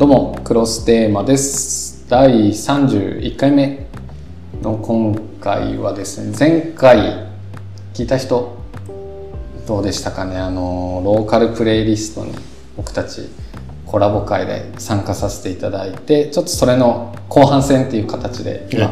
どうもクロステーマです。第31回目。の今回はですね前回聞いた人どうでしたかね？あのローカルプレイリストに僕たちコラボ会で参加させていただいてちょっとそれの後半戦っていう形で今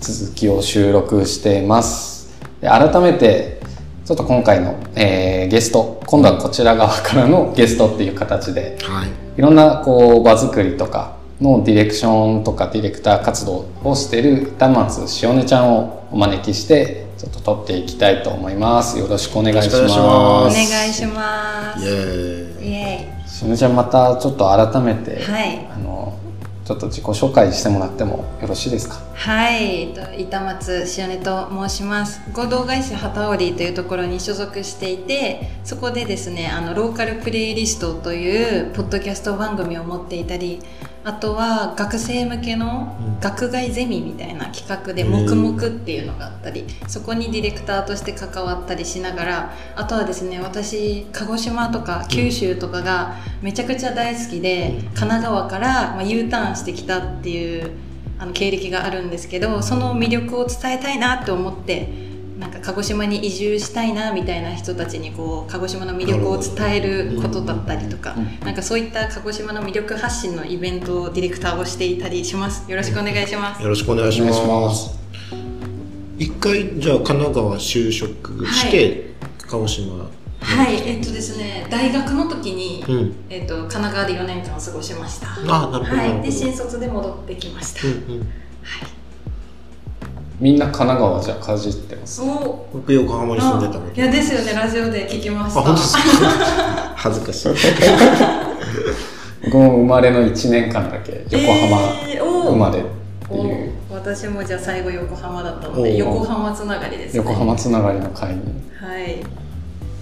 続きを収録しています。で改めてちょっと今回の、えーゲスト今度はこちら側からのゲストっていう形ではいいろんなこう場作りとかのディレクションとかディレクター活動をしている板松しおねちゃんをお招きしてちょっと撮っていきたいと思います。よろしくお願いしよろしくおま願いします。イエーイ。イエしおねちゃんまたちょっと改めて、はい。あのちょっと自己紹介してもらってもよろしいですか？ーイ。はい、えっと板松しおねと申します。合同会社ハタオリというところに所属していて、そこでですね、あのローカルプレイリストというポッドキャスト番組を持っていたり、あとは学生向けのうん。学外ゼミみたいな企画で黙々っていうのがあったり、そこにディレクターとして関わったりしながら、あとはですね、私鹿児島とか九州とかがめちゃくちゃ大好きで、うん。神奈川からまあ U ターンしてきたっていうあの経歴があるんですけどその魅力を伝えたいなって思ってなんか鹿児島に移住したいなみたいな人たちにこう鹿児島の魅力を伝えることだったりとか、うん。なんかそういった鹿児島の魅力発信のイベントをディレクターをしていたりします。よろしくお願いします、よろしくお願いします。します。一回じゃあ神奈川就職して、鹿児島はいえっとですね大学の時に、うん。えっと、神奈川で4年間過ごしました。あなるほど、はい、で新卒で戻ってきました、うんうん。はい。みんな神奈川じゃかじってます？お。僕横浜に住んでたのあいやですよねラジオで聞きました。あ本当ですか？恥ずかしい。僕も生まれの1年間だけ横浜生まれっていう、お私もじゃあ最後横浜だったのおでー。横浜つながりですね。横浜つながりの会に。はい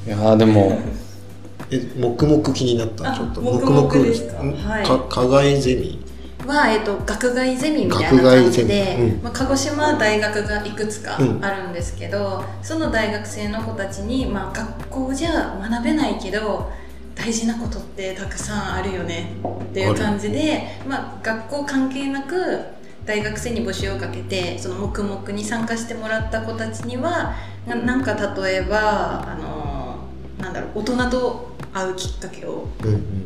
いやーでも。え黙々気になったあちょっと。黙々ですか？ん？はい。か課外ゼミ？は、えっと、学外ゼミみたいな感じで、うん。まあ、鹿児島大学がいくつかうん。あるんですけど、その大学生の子たちに、まあ、学校じゃ学べないけど大事なことってたくさんあるよねっていう感じで、まあ、学校関係なく大学生に募集をかけてその黙々に参加してもらった子たちにはななんか例えばあのなんだろう大人と会うきっかけを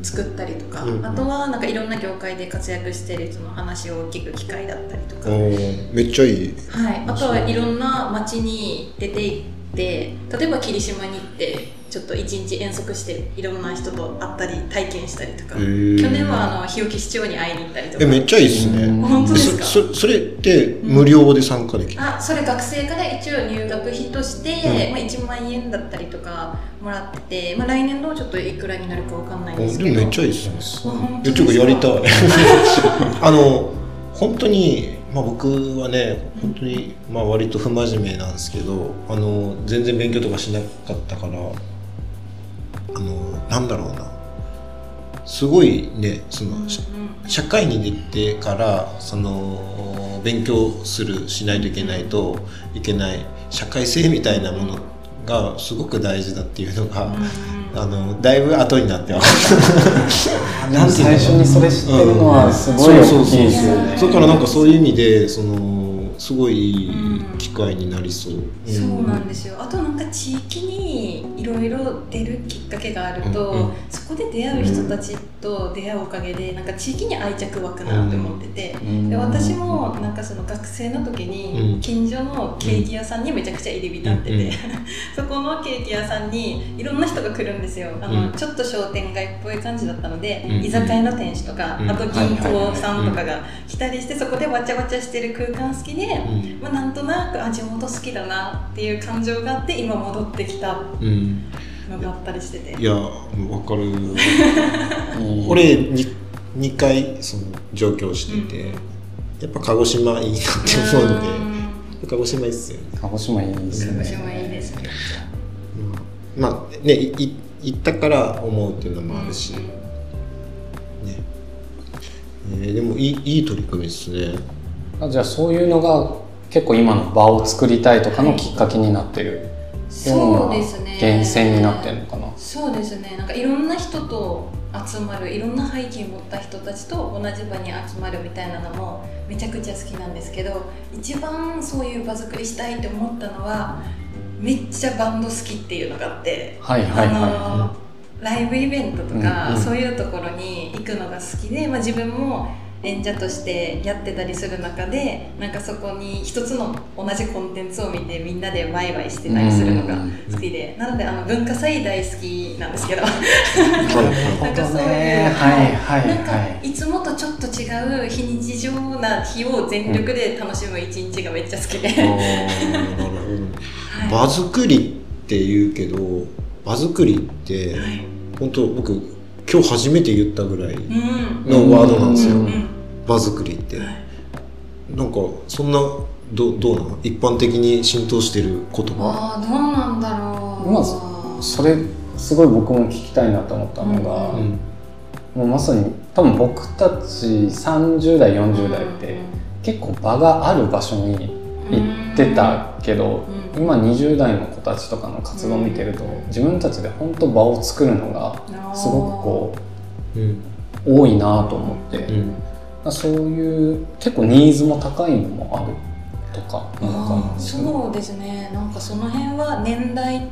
作ったりとか、うんうん。あとはなんかいろんな業界で活躍してる人の話を聞く機会だったりとか、めっちゃいい。はい、あとはいろんな街に出て行って例えば霧島に行ってちょっと一日遠足していろんな人と会ったり体験したりとか、去年はあの日置市長に会いに行ったりとか。えめっちゃいいですね。うん本当ですか？そそそれって無料で参加できる、あそれ学生から一応入学費として、うん。まあ、1万円だったりとかもらってて、まあ、来年度ちょっといくらになるかわかんないんですけど。でもめっちゃいいですね。あ本えちょっかやりたい。あの本当に、まあ、僕はね本当に、まあ、割と不真面目なんですけどあの全然勉強とかしなかったからあのなんだろうなすごいねその、社会に出てからその勉強するしないといけないといけない社会性みたいなものがすごく大事だっていうのが、あのだいぶ後になって分 かった。最初にそれ知ってるのはすごい大きいですよね。だからなんかそういう意味でそのすごいいい機会になりそう。そうなんですよ。あとなんか地域にいろいろ出るきっかけがあると、うんうん。そこで出会う人たちと出会うおかげでなんか地域に愛着湧くなって思ってて、うん。で私もなんかその学生の時にうん。近所のケーキ屋さんにめちゃくちゃ入り浸ってて、うんうん。そこのケーキ屋さんにいろんな人が来るんですよ。あの、うんちょっと商店街っぽい感じだったので、うん。居酒屋の店主とか、うん。あと銀行さんとかが来たりしてそこでわちゃわちゃしてる空間好きで、うんまあ、なんとなくあ地元好きだなっていう感情があって今戻ってきたうん、のがあったりしてて。いやわかる。俺に2回その上京してて、うん。やっぱ鹿児島いいなって思うので、うん。鹿児島いいっすよね。鹿児島いいですよね。私もいいですね。まあまあねいい行ったから思うっていうのもあるし、ね。えーでもいいいい取り組みですね。あじゃあそういうのが結構今の場を作りたいとかのきっかけになってるそうなですね源泉になってるのかな？そうですね。なんかいろんな人と集まるいろんな背景持った人たちと同じ場に集まるみたいなのもめちゃくちゃ好きなんですけど一番そういう場作りしたいって思ったのはめっちゃバンド好きっていうのがあって、はいはいはあのライブイベントとか、うんうん。そういうところに行くのが好きで、まあ、自分も演者としてやってたりする中でなんかそこに一つの同じコンテンツを見てみんなでワイワイしてたりするのが好きで、なのであの文化祭大好きなんですけど。なんかそういう、ねはいはい。なんかはいいつもとちょっと違う非日常な日を全力で楽しむ一日がめっちゃ好きで、場作りって言うけど場作りってはい。本当僕今日初めて言ったぐらいうん。のワードなんですよ、うんうん。場作りって、はい。なんかそんなどどうなの？一般的に浸透してる言葉ああどうなんだろう。まずそれすごい僕も聞きたいなと思ったのが、うん。もうまさに多分僕たち30代40代って結構場がある場所に行ってたけど、うん。今20代の子たちとかの活動を見てると、自分たちで本当場を作るのがすごくこう多いなと思って、うん。そういう結構ニーズも高いのもあるとかなのか。そうですね。なんかその辺は年代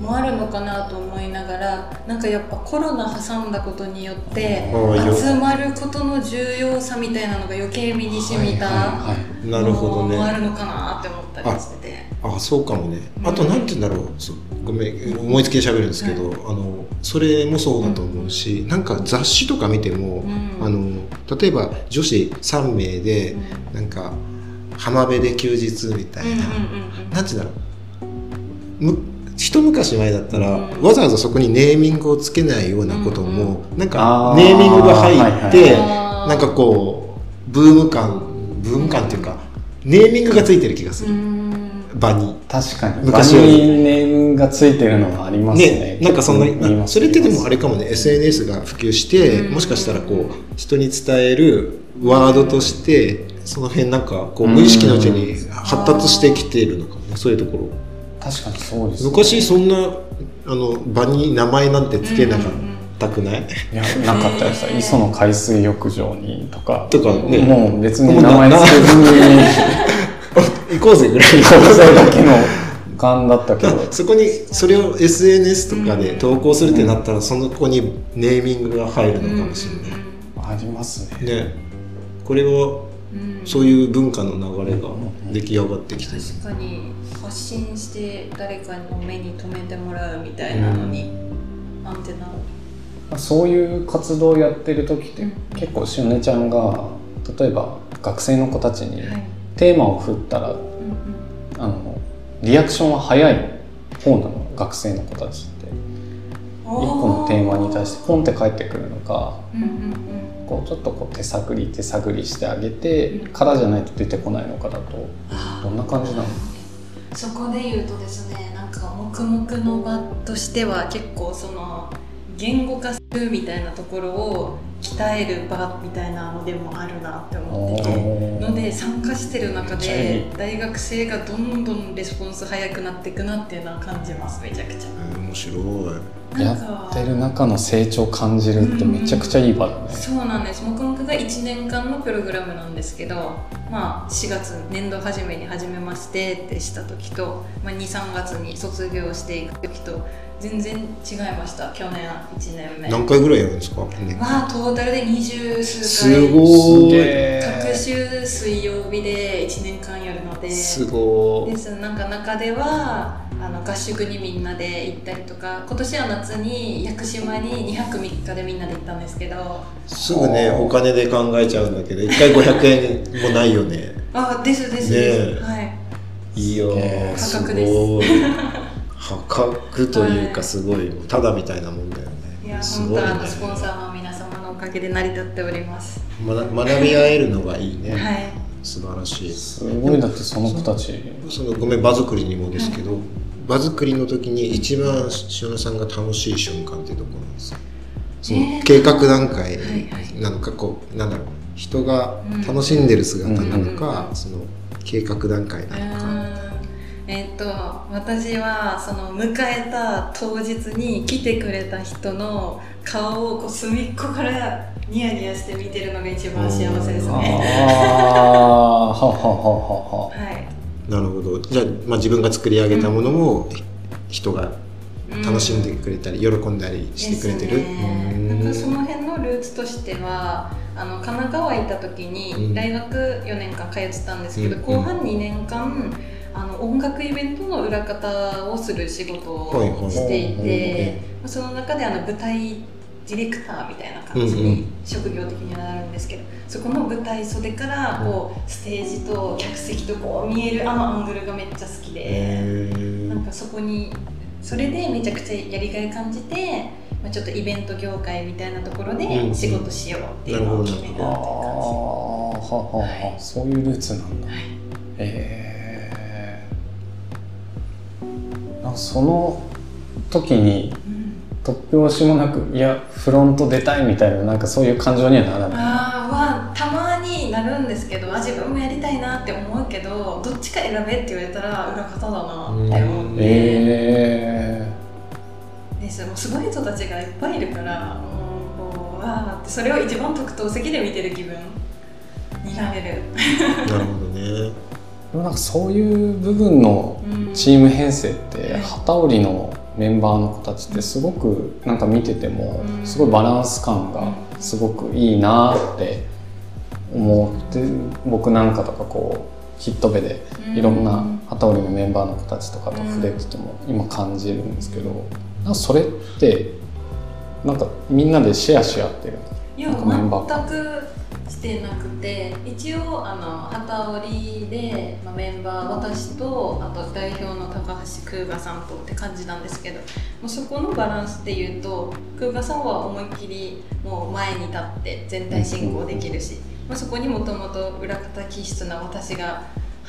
もあるのかなと思いながらなんかやっぱコロナ挟んだことによって集まることの重要さみたいなのが余計身に染みたもあるねのかなって思ったりしてて。あそうかもね。あとなんて言うんだろう。そうごめん思いつきで喋るんですけど、あのそれもそうだと思うし、なんか雑誌とか見ても、うん。あの例えば女子3名で、なんか浜辺で休日みたいな、うんうんうんて言うんだろう。む一昔前だったら、うん。わざわざそこにネーミングをつけないようなことも、なんかネーミングが入って、なんかこうブーム感ブーム感っていうかネーミングがついてる気がする、うん。場に。確かに。昔場にネームがついてるのがありますね。ね、なんかそんな、それってでもあれかもね。SNS が普及して、うん。もしかしたらこう人に伝えるワードとしてその辺なんかこう無意識のうちに発達してきているのかも。ねそういうところ確かにそうですね。昔そんなあの場に名前なんてつけなかったくない、いやなかったです。磯の海水浴場にとか。とかね。もう別に名前つけずに。行こうぜぐらい。高校生だけの感だったけど。そこにそれを SNS とかで投稿するってなったら、その子にネーミングが入るのかもしれない、ありますね。ね。これはうんそういう文化の流れが出来上がってきてる、確かに発信して誰かの目に留めてもらうみたいなのに、アンテナを。そういう活動をやってる時ってうん。結構しおねちゃんが例えば学生の子たちにはい。テーマを振ったらうんあのリアクションは早い方なの学生の子たちって。うん、一個のテーマに対してポンって返ってくるのかうんうんこうちょっとこう手探り手探りしてあげてうん。からじゃないと出てこないのかだとどんな感じなの？うん、そこで言うとですねなんか黙々の場としては結構その言語化するみたいなところを鍛える場みたいなのでもあるなって思ってて。ので参加してる中で大学生がどんどんレスポンス早くなっていくなっていうのは感じますめちゃくちえー面白いやってる中の成長を感じるってめちゃくちゃいい場だね。そうなんです。黙々が1年間のプログラムなんですけどまあ4月年度初めに始めましてってした時と、まあ、23月に卒業していく時と全然違いました。去年1年目。何回ぐらいやるんですか、ねまあトータルで二十数回。すごい。各週水曜日で1年間やるので。すごいです。なんか中ではあの合宿にみんなで行ったりとか今年は夏に屋久島に2泊3日でみんなで行ったんですけどすぐねお金で考えちゃうんだけど1回500円もないよね。あですですです、はい。いいよ破格ですい。破格というはい。かすごいただみたいなもんだよいやねすごいね。本当あのスポンサーの皆様のおかげで成り立っております、学学び合えるのがいいね、はい。素晴らしい。すごいだってその子たち。そのごめん場作りにもですけど、場作りの時に一番塩野さんが楽しい瞬間ってどこなんですか？そのえー計画段階なのかこうなんだろう人が楽しんでる姿なのか、うん。その計画段階うなのか、えっと私はその迎えた当日に来てくれた人の顔をこう隅っこからニヤニヤして見てるのが一番幸せですね。ははははは。はい。なるほど。じゃあ、まあ、自分が作り上げたものも人がうん。楽しんでくれたり、喜んだりしてくれてる、ね。なんかそうんの辺のルーツとしてはあの神奈川行った時うん。に大学4年間通ってたんですけど、うん。後半2年間あの音楽イベントの裏方をする仕事はいはい。をしていうん。て、その中であの舞台ディレクターみたいな感じうんうん。に職業的にはなるんですけどそこの舞台袖からこうステージと客席とこう見えるあのアングルがめっちゃ好きで。なんかそこにそれでめちゃくちゃやりがい感じて、まあ、ちょっとイベント業界みたいなところうんうでん。仕事しようっていうのを決めたっていうああ感はははそういうルーツなんだ。じ。はい。えー、なんかその時にうん突拍子もなくいやフロント出たいみたいななんかそういう感情にはならない。あーはたまになるんですけどあ自分もやりたいなって思うけどどっちか選べって言われたら裏方だなって思って、えです。もうすごい人たちがいっぱいいるからもうこうわーってそれを一番特等席で見てる気分。になれる。なるほどね。ー、でもなんかそういう部分のうん。チーム編成ってはい旗織りのメンバーの子たちってすごくなんか見ててもうん。すごいバランス感がすごくいいなって思って僕なんかとかこうヒット部でいろんな旗織りのメンバーの子たちとかと触れてても今感じるんですけどなんかそれってなんかみんなでシェアし合ってるいやなんかメンバー全くしてなくて一応あの旗織りで、まあ、メンバー私とあと代表の高橋空河さんとって感じなんですけどもうそこのバランスでいうと空河さんは思いっきりもう前に立って全体進行できるし、まあ、そこにもともと裏方気質な私が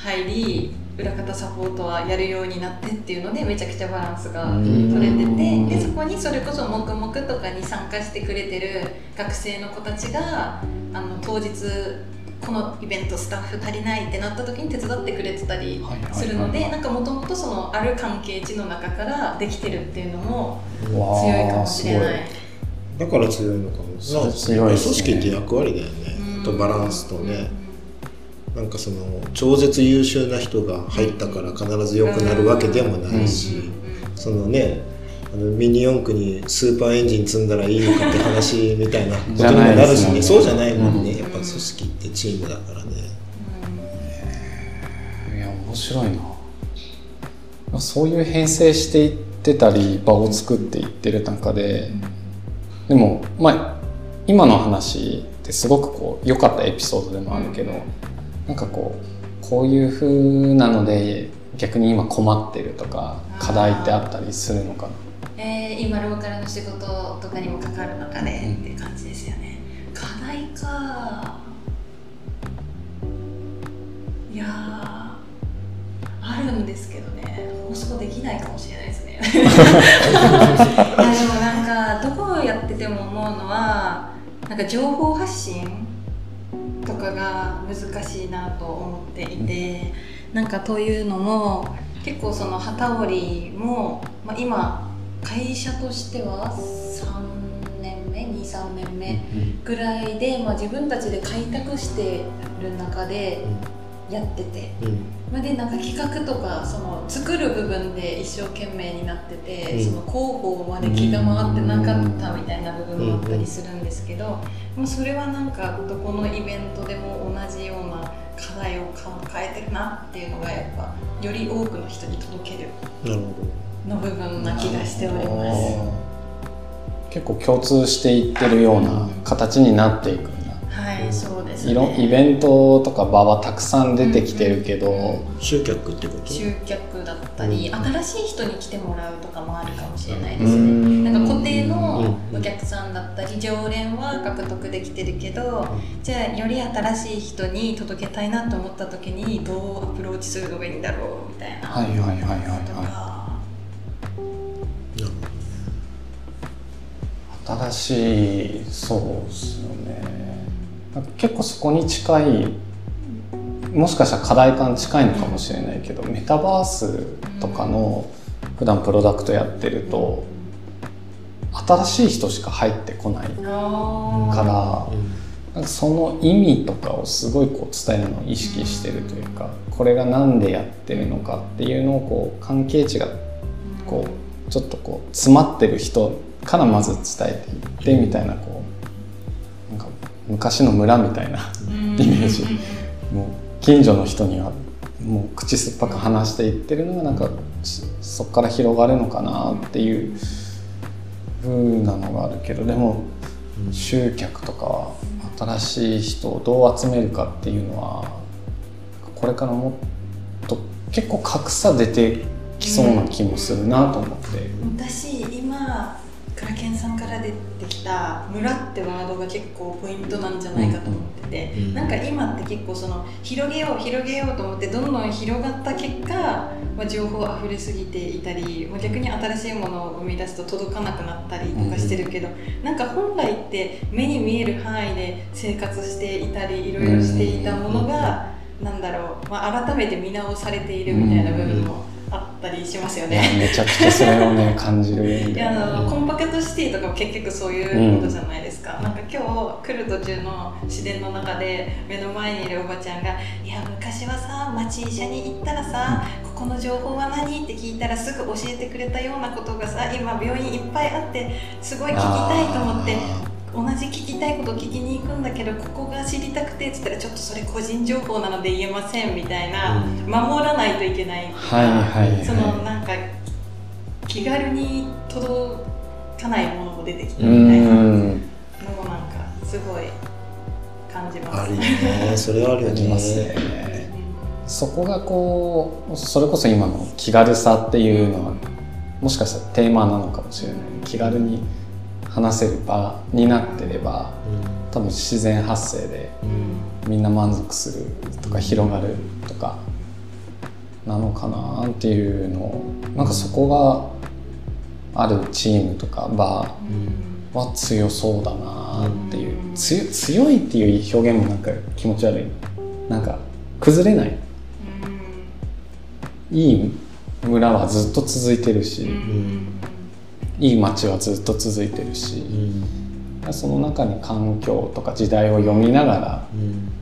入り裏方サポートはやるようになってっていうのでめちゃくちゃバランスがうん。取れててでそこにそれこそ黙々とかに参加してくれてる学生の子たちがあの当日このイベントスタッフ足りないってなった時に手伝ってくれてたりするのでなんかもともとそのある関係値の中からできてるっていうのもわ強いかあもしれない。だから強いのかも。そうな強い組織って役割だよね。うん。とバランスとねなんかその超絶優秀な人が入ったから必ず良くなるわけでもないしそのねあのミニ四駆にスーパーエンジン積んだらいいのかって話みたいなことにもなるしね。じゃそうじゃないもんね、うん。やっぱ組織ってチームだからね、いや面白いな。そういう編成していってたり場を作っていってる中ででもまあ今の話ってすごくこう良かったエピソードでもあるけどなんかこうこういう風なので逆に今困ってるとか課題ってあったりするのかな？えー今ローカルの仕事とかにもかかる中でっていう感じですよね、課題か。いやーあるんですけどね。放送できないかもしれないですね。いやでもなんかどこをやってても思うのはなんか情報発信とかが難しいなと思っていて、なんかというのも結構その旗織りも、まあ、今会社としては3年目23年目ぐらいで、まあ、自分たちで開拓してる中でやってて、うん。まあ、でなんか企画とかその作る部分で一生懸命になってて、うん。その広報まで気が回ってなかったみたいな部分もあったりするんですけど、まあ、それはなんかどこのイベントでも同じような課題を抱えてるなっていうのがやっぱより多くの人に届けるの部分な気がしております。結構共通していってるような形になっていくそうですね。いろイベントとか場はたくさん出てきてるけど、ど集客ってこと？集客だったり、うん。新しい人に来てもらうとかもあるかもしれないでうすね。ん。なんか固定のうん。お客さんだったり常連は獲得できてるけど、じゃあより新しい人に届けたいなと思った時にどうアプローチするのがいいんだろうみたいな。はいはいはいはいとはい。新しいそうですよね結構そこに近いもしかしたら課題感近いのかもしれないけどメタバースとかの普段プロダクトやってると新しい人しか入ってこないあからなんかその意味とかをすごいこう伝えるのを意識してるというかこれが何でやってるのかっていうのをこう関係値がこうちょっとこう詰まってる人からまず伝えていってみたいなこ昔の村みたいなイメージ。もう近所の人にはもう口酸っぱく話していってるのがなんかしそこから広がるのかなっていう風なのがあるけどでも集客とかは新しい人をどう集めるかっていうのはこれからもっと結構格差出てきそうな気もするなと思って。私今クラケンさん。から出てきた「村」ってワードが結構ポイントなん。じゃないかと思ってて、うんなん。か今って結構その広げよう広げようと思ってどん。どん広がった結果、まあ、情報あふれすぎていたり、まあ、逆に新しいものを生み出すと届かなくなったりとかしてるけど、なん。か本来って目に見える範囲で生活していたりいろいろしていたものが、なんだろう、まあ、改めて見直されているみたいな部分もあったりしますよね。めちゃくちゃそれをね感じるんいやあのコンパクトシティとかも結局そういうことじゃないですか、なんか今日来る途中の自然の中で目の前にいるおばちゃんが「いや昔はさ町医者に行ったらさここの情報は何?」って聞いたらすぐ教えてくれたようなことがさ今病院いっぱいあってすごい聞きたいと思って同じ聞きたいこと聞きに行くんだけどここが知りたくてっつったらちょっとそれ個人情報なので言えませんみたいな、うん。守らないといけないっていうかはいはいはいそのなんか気軽に届かないものも出てきたうみたいなのもんなんかすごい感じます。あるよね。それはあるよありますねね。そこがこうそれこそ今の気軽さっていうのはもしかしたらテーマなのかもしれない。気軽に話せる場になってれば多分自然発生でみんな満足するとか広がるとかなのかなっていうのをなんかそこがあるチームとかバーは強そうだなっていう。強強いっていう表現もなんか気持ち悪い。なんか崩れない。いい村はずっと続いてるし、うんいい街はずっと続いてるし、その中に環境とか時代を読みながら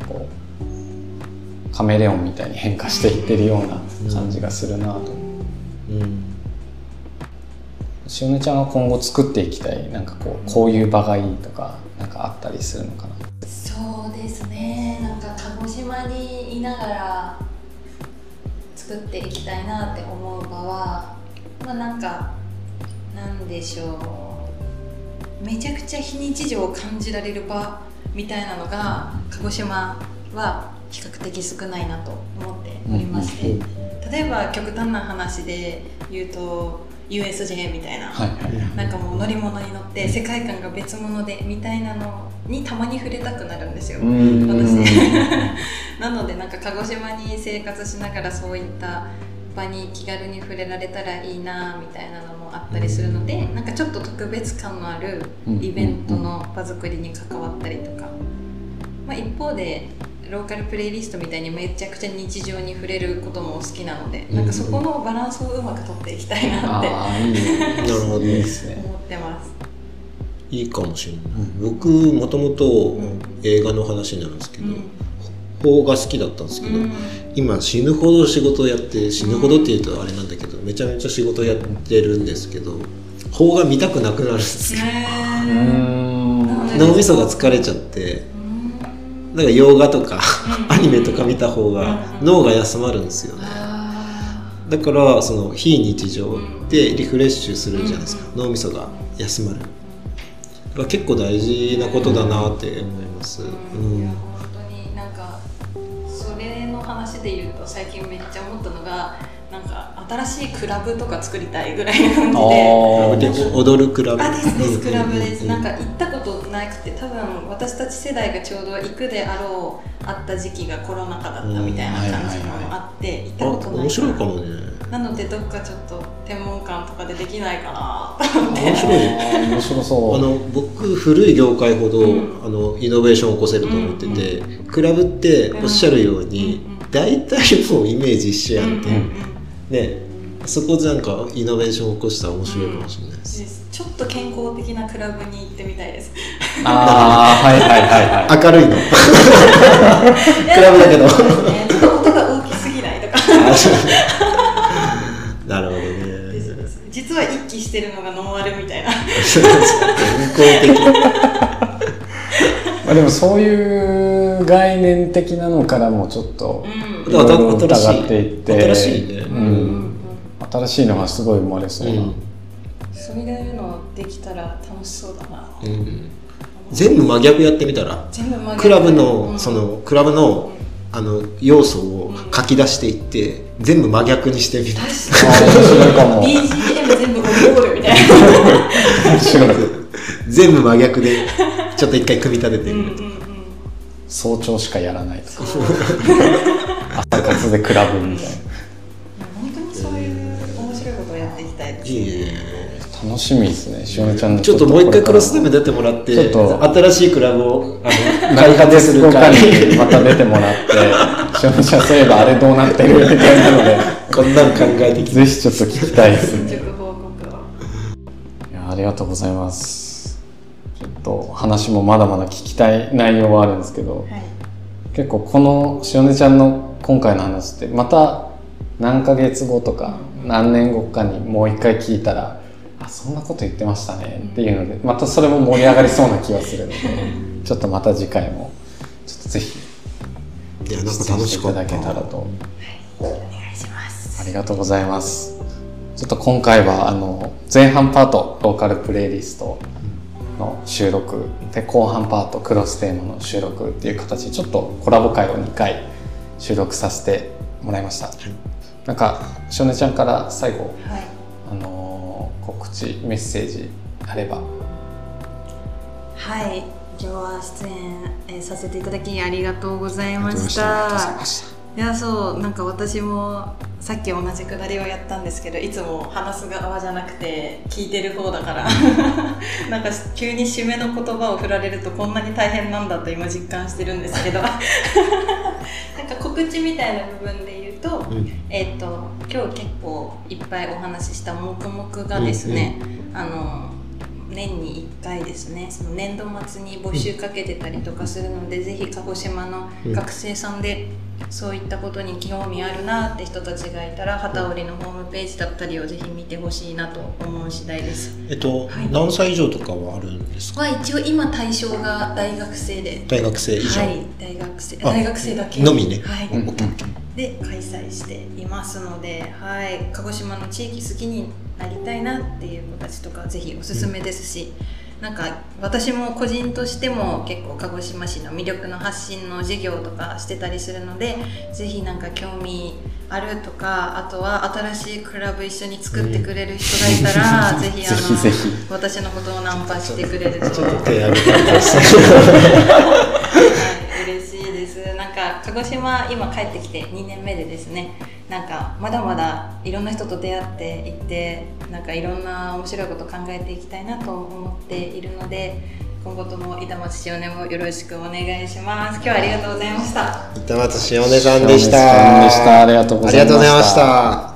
こうカメレオンみたいに変化していってるような感じがするなと。しおねちゃんは今後作っていきたい。なんかこうこういう場がいいとかなんかあったりするのかな。そうですね。なんか鹿児島にいながら作っていきたいなって思う場はまあなんかなんでしょう。めちゃくちゃ非日常を感じられる場みたいなのが鹿児島は比較的少ないなと思っておりまして、例えば極端な話で言うと USJ みたいな、なんかもう乗り物に乗って世界観が別物でみたいなのにたまに触れたくなるんですよ、うん。私。なのでなんか鹿児島に生活しながらそういった場に気軽に触れられたらいいなみたいなのもあったりするのでなんかちょっと特別感のあるイベントの場作りに関わったりとか、まあ、一方でローカルプレイリストみたいにめちゃくちゃ日常に触れることも好きなのでなんかそこのバランスをうまく取っていきたいなってああいいね。なるほどいいですね。思ってます。いいかもしれない。僕もともと映画の話になるんですけど邦が好きだったんですけど今死ぬほど仕事をやって死ぬほどっていうとあれなんだけどめちゃめちゃ仕事やってるんですけど邦が見たくなくなるんですよ。脳みそが疲れちゃってだから洋画とかアニメとか見た方が脳が休まるんですよね。だからその非日常でリフレッシュするじゃないですか。脳みそが休まる。だから結構大事なことだなって思います、うん最近めっちゃ思ったのがなんか新しいクラブとか作りたいぐらいの感じで。で踊るクラブ。あですですクラブです、うんなんか行ったことなくて多分私たち世代がちょうど行くであろうあった時期がコロナ禍だったみたいな感じもあって行ったあことない面白いかもね。なのでどっかちょっと天文館とかでできないかなと思って。面白い。面白そう。あの僕古い業界ほど、うん。あのイノベーションを起こせると思ってて、クラブっておっしゃるように、大体もうイメージ一緒やんって、う。んうね。そこでなんかイノベーション起こしたら面白いかもしれないです、ちょっと健康的なクラブに行ってみたいです。ああはいはいはいはい。明るいの。クラブだけど。ねちょっと音が大きすぎないとか。なるほどですね実は一気してるのがノンアルみたいな。健康的。まあでもそういう概念的なのからもちょっと疑っていって新しいね。ううん。うん。ん、新しいのがすごい生まれそうな、うん。そういうのできたら楽しそうだな。うん。全部真逆やってみたら全部真逆。クラブうのん。そのクラブのあの要素を書き出していって全部真逆にしてみる。確ああ面白いかも。BGM 全部ゴールみたいな。全部真逆でちょっと一回組み立ててみる。うんうんうん。早朝しかやらないとか。朝活でクラブみたい本当にそういう面白いことをやっていきたいねな楽しみですね。しおねちゃんのちょっともう一回クロスででも出てもらってちょっと新しいクラブをあの開開発する会に。また出てもらってしおねちゃんそういえばあれどうなってるみたいなのでこんなん考えてきて。ぜひちょっと聞きたいですね。進捗報告を。いやありがとうございますちょっと話もまだまだ聞きたい内容はあるんですけどはい。結構このしおねちゃんの今回の話ってまた何ヶ月後とか何年後かにもう一回聞いたらあそんなこと言ってましたねっていうのでまたそれも盛り上がりそうな気がするのでちょっとまた次回もちょっとぜひいやなんか楽しかったいただけたらとお願いします。ありがとうございます。ちょっと今回はあの前半パートローカルプレイリストの収録で後半パートクロステーマの収録っていう形でちょっとコラボ会を2回収録させてもらいました、なんかしおねちゃんから最後、はい。あのー告知メッセージあれば。はい、今日は出演、えーさせていただきありがとうございましありがとうございたま。したいやそうなんか私もさっき同じくだりをやったんですけどいつも話す側じゃなくて聞いてる方だから なんか急に締めの言葉を振られるとこんなに大変なんだと今実感してるんですけど。なんか告知みたいな部分で言うと,、うん。えっと今日結構いっぱいお話しした黙々がですね、あの年に1回ですねその年度末に募集かけてたりとかするので、ぜひ鹿児島の学生さんでそういったことに興味あるなって人たちがいたら旗織りのホームページだったりをぜひ見てほしいなと思う次第です。えっと、はい。何歳以上とかはあるんですか？は一応今対象が大学生で。大学生以上、はい大学生。あ大学生だけ。のみね。はい、うん。で開催していますので、はい、鹿児島の地域好きになりたいなっていう子たちとかぜひおすすめですし、なんか私も個人としても結構鹿児島市の魅力の発信の授業とかしてたりするのでぜひなんか興味あるとかあとは新しいクラブ一緒に作ってくれる人がいたら、ぜひあのぜひぜひ。私のことをナンパしてくれるとちょっと手挙げたんですはい、嬉しいです。なんか鹿児島今帰ってきて2年目でですね、なんかまだまだいろんな人と出会っていって、なんかいろんな面白いこと考えていきたいなと思っているので、今後とも板松塩根もよろしくお願いします。今日はありがとうございました。板松しおねさんでした。ありがとうございました。ありがとうございました。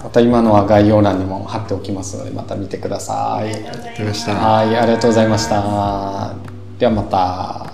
また今のは概要欄にも貼っておきますのでまた見てください。ありがとうございました。はいありがとうございました。ではまた